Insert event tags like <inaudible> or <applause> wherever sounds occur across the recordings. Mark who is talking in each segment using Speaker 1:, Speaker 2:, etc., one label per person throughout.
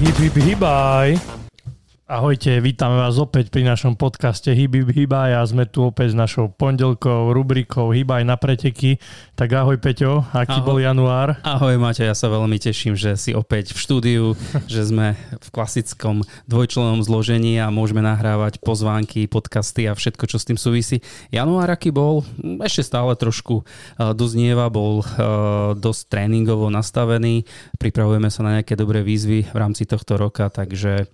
Speaker 1: Heep, heep, heep, bye. Ahojte, vítame vás opäť pri našom podcaste hip, hibaj a sme tu opäť s našou pondelkou rubrikou Hibaj na preteky. Tak ahoj Peťo, aký ahoj. bol január?
Speaker 2: Ahoj Maťo, ja sa veľmi teším, že si opäť v štúdiu, <laughs> že sme v klasickom dvojčlenom zložení a môžeme nahrávať pozvánky, podcasty a všetko, čo s tým súvisí. Január aký bol? Ešte stále trošku uh, doznieva, bol uh, dosť tréningovo nastavený. Pripravujeme sa na nejaké dobré výzvy v rámci tohto roka, takže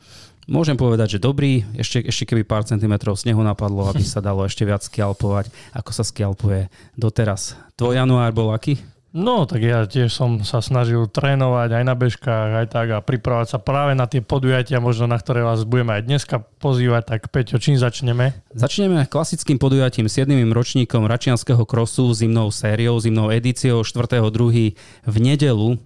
Speaker 2: Môžem povedať, že dobrý, ešte, ešte keby pár centimetrov snehu napadlo, aby sa dalo ešte viac skialpovať, ako sa skialpuje doteraz. Tvoj január bol aký?
Speaker 1: No, tak ja tiež som sa snažil trénovať aj na bežkách, aj tak a pripravovať sa práve na tie podujatia, možno na ktoré vás budeme aj dneska pozývať. Tak Peťo, čím začneme?
Speaker 2: Začneme klasickým podujatím 7. ročníkom Račianského krosu, zimnou sériou, zimnou edíciou 4.2. v nedelu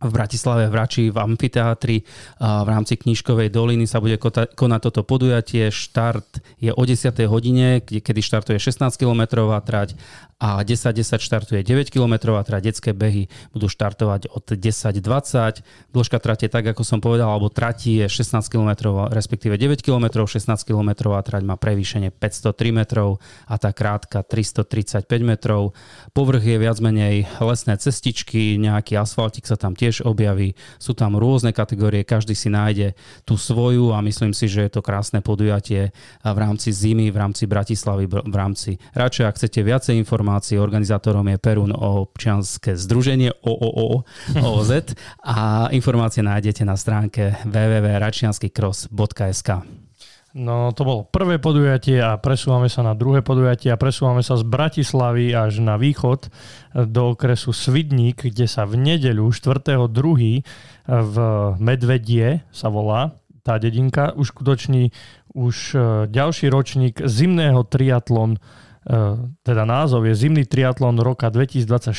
Speaker 2: v Bratislave v Rači v amfiteátri v rámci Knižkovej doliny sa bude konať toto podujatie. Štart je o 10. hodine, kedy štartuje 16 km trať a 10.10 štartuje 9 km teda detské behy budú štartovať od 10.20. Dĺžka trate tak, ako som povedal, alebo trati je 16 km, respektíve 9 km, 16 km trať má prevýšenie 503 metrov a tá krátka 335 metrov. Povrch je viac menej lesné cestičky, nejaký asfaltik sa tam tiež objaví. Sú tam rôzne kategórie, každý si nájde tú svoju a myslím si, že je to krásne podujatie v rámci zimy, v rámci Bratislavy, v rámci Radšej, ak chcete viacej informácií. Organizátorom je Perun občianske združenie OOOZ <laughs> a informácie nájdete na stránke www.račianskykross.sk.
Speaker 1: No to bolo prvé podujatie a presúvame sa na druhé podujatie a presúvame sa z Bratislavy až na východ do okresu Svidník, kde sa v nedeľu 4.2. v Medvedie sa volá tá dedinka, už e, ďalší ročník zimného triatlon teda názov je Zimný triatlon roka 2024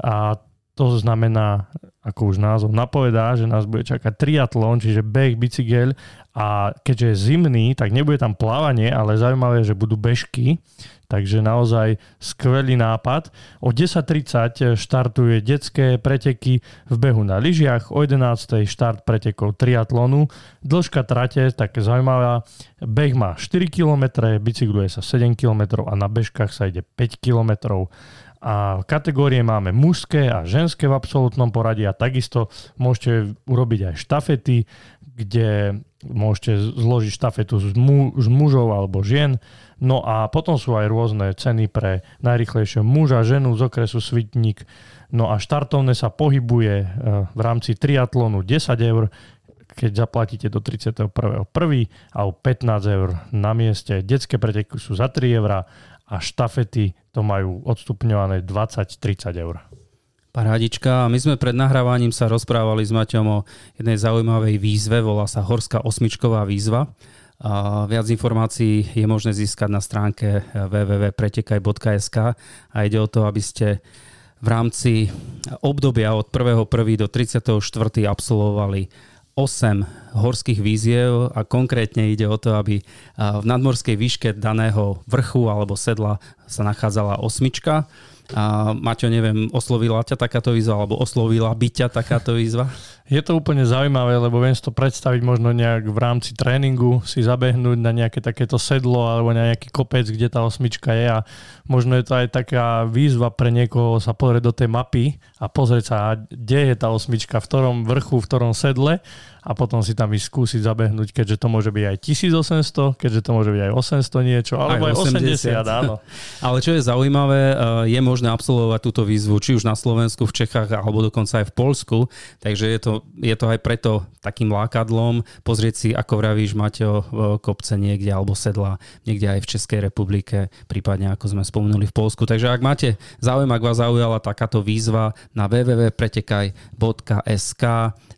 Speaker 1: a to znamená, ako už názov napovedá, že nás bude čakať triatlon, čiže beh, bicykel a keďže je zimný, tak nebude tam plávanie, ale zaujímavé, že budú bežky Takže naozaj skvelý nápad. O 10.30 štartuje detské preteky v behu na lyžiach, o 11.00 štart pretekov triatlonu. Dĺžka trate, také zaujímavá, beh má 4 km, bicykluje sa 7 km a na bežkách sa ide 5 km. A kategórie máme mužské a ženské v absolútnom poradí a takisto môžete urobiť aj štafety, kde môžete zložiť štafetu z, mu, z mužov alebo žien No a potom sú aj rôzne ceny pre najrychlejšieho muža, ženu z okresu Svitník. No a štartovné sa pohybuje e, v rámci triatlonu 10 eur, keď zaplatíte do 31.1. a o 15 eur na mieste. Detské preteky sú za 3 eur a štafety to majú odstupňované 20-30 eur.
Speaker 2: Parádička. My sme pred nahrávaním sa rozprávali s Maťom o jednej zaujímavej výzve, volá sa Horská osmičková výzva. A viac informácií je možné získať na stránke www.pretekaj.sk a ide o to, aby ste v rámci obdobia od 1.1. do 34. absolvovali 8 horských víziev a konkrétne ide o to, aby v nadmorskej výške daného vrchu alebo sedla sa nachádzala osmička a Maťo, neviem, oslovila ťa takáto výzva, alebo oslovila by ťa takáto výzva?
Speaker 1: Je to úplne zaujímavé, lebo viem si to predstaviť možno nejak v rámci tréningu, si zabehnúť na nejaké takéto sedlo alebo na nejaký kopec, kde tá osmička je a možno je to aj taká výzva pre niekoho sa pozrieť do tej mapy a pozrieť sa, kde je tá osmička, v ktorom vrchu, v ktorom sedle a potom si tam ísť skúsiť zabehnúť, keďže to môže byť aj 1800, keďže to môže byť aj 800 niečo, alebo aj, aj 80, 80 áno. <laughs>
Speaker 2: Ale čo je zaujímavé, eh, je možné absolvovať túto výzvu, či už na Slovensku, v Čechách, alebo dokonca aj v Polsku, takže je to, je to aj preto takým lákadlom pozrieť si, ako vravíš, Maťo, kopce niekde, alebo sedla niekde aj v Českej republike, prípadne ako sme spomenuli v Polsku. Takže ak máte záujem, ak vás zaujala takáto výzva, na www.pretekaj.sk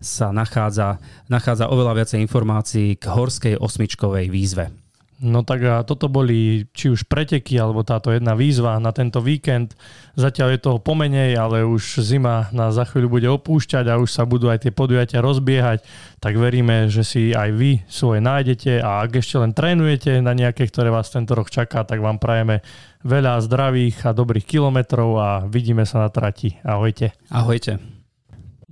Speaker 2: sa nachádza nachádza oveľa viacej informácií k horskej osmičkovej výzve.
Speaker 1: No tak a toto boli či už preteky, alebo táto jedna výzva na tento víkend. Zatiaľ je toho pomenej, ale už zima nás za chvíľu bude opúšťať a už sa budú aj tie podujatia rozbiehať. Tak veríme, že si aj vy svoje nájdete a ak ešte len trénujete na nejaké, ktoré vás tento rok čaká, tak vám prajeme veľa zdravých a dobrých kilometrov a vidíme sa na trati. Ahojte.
Speaker 2: Ahojte.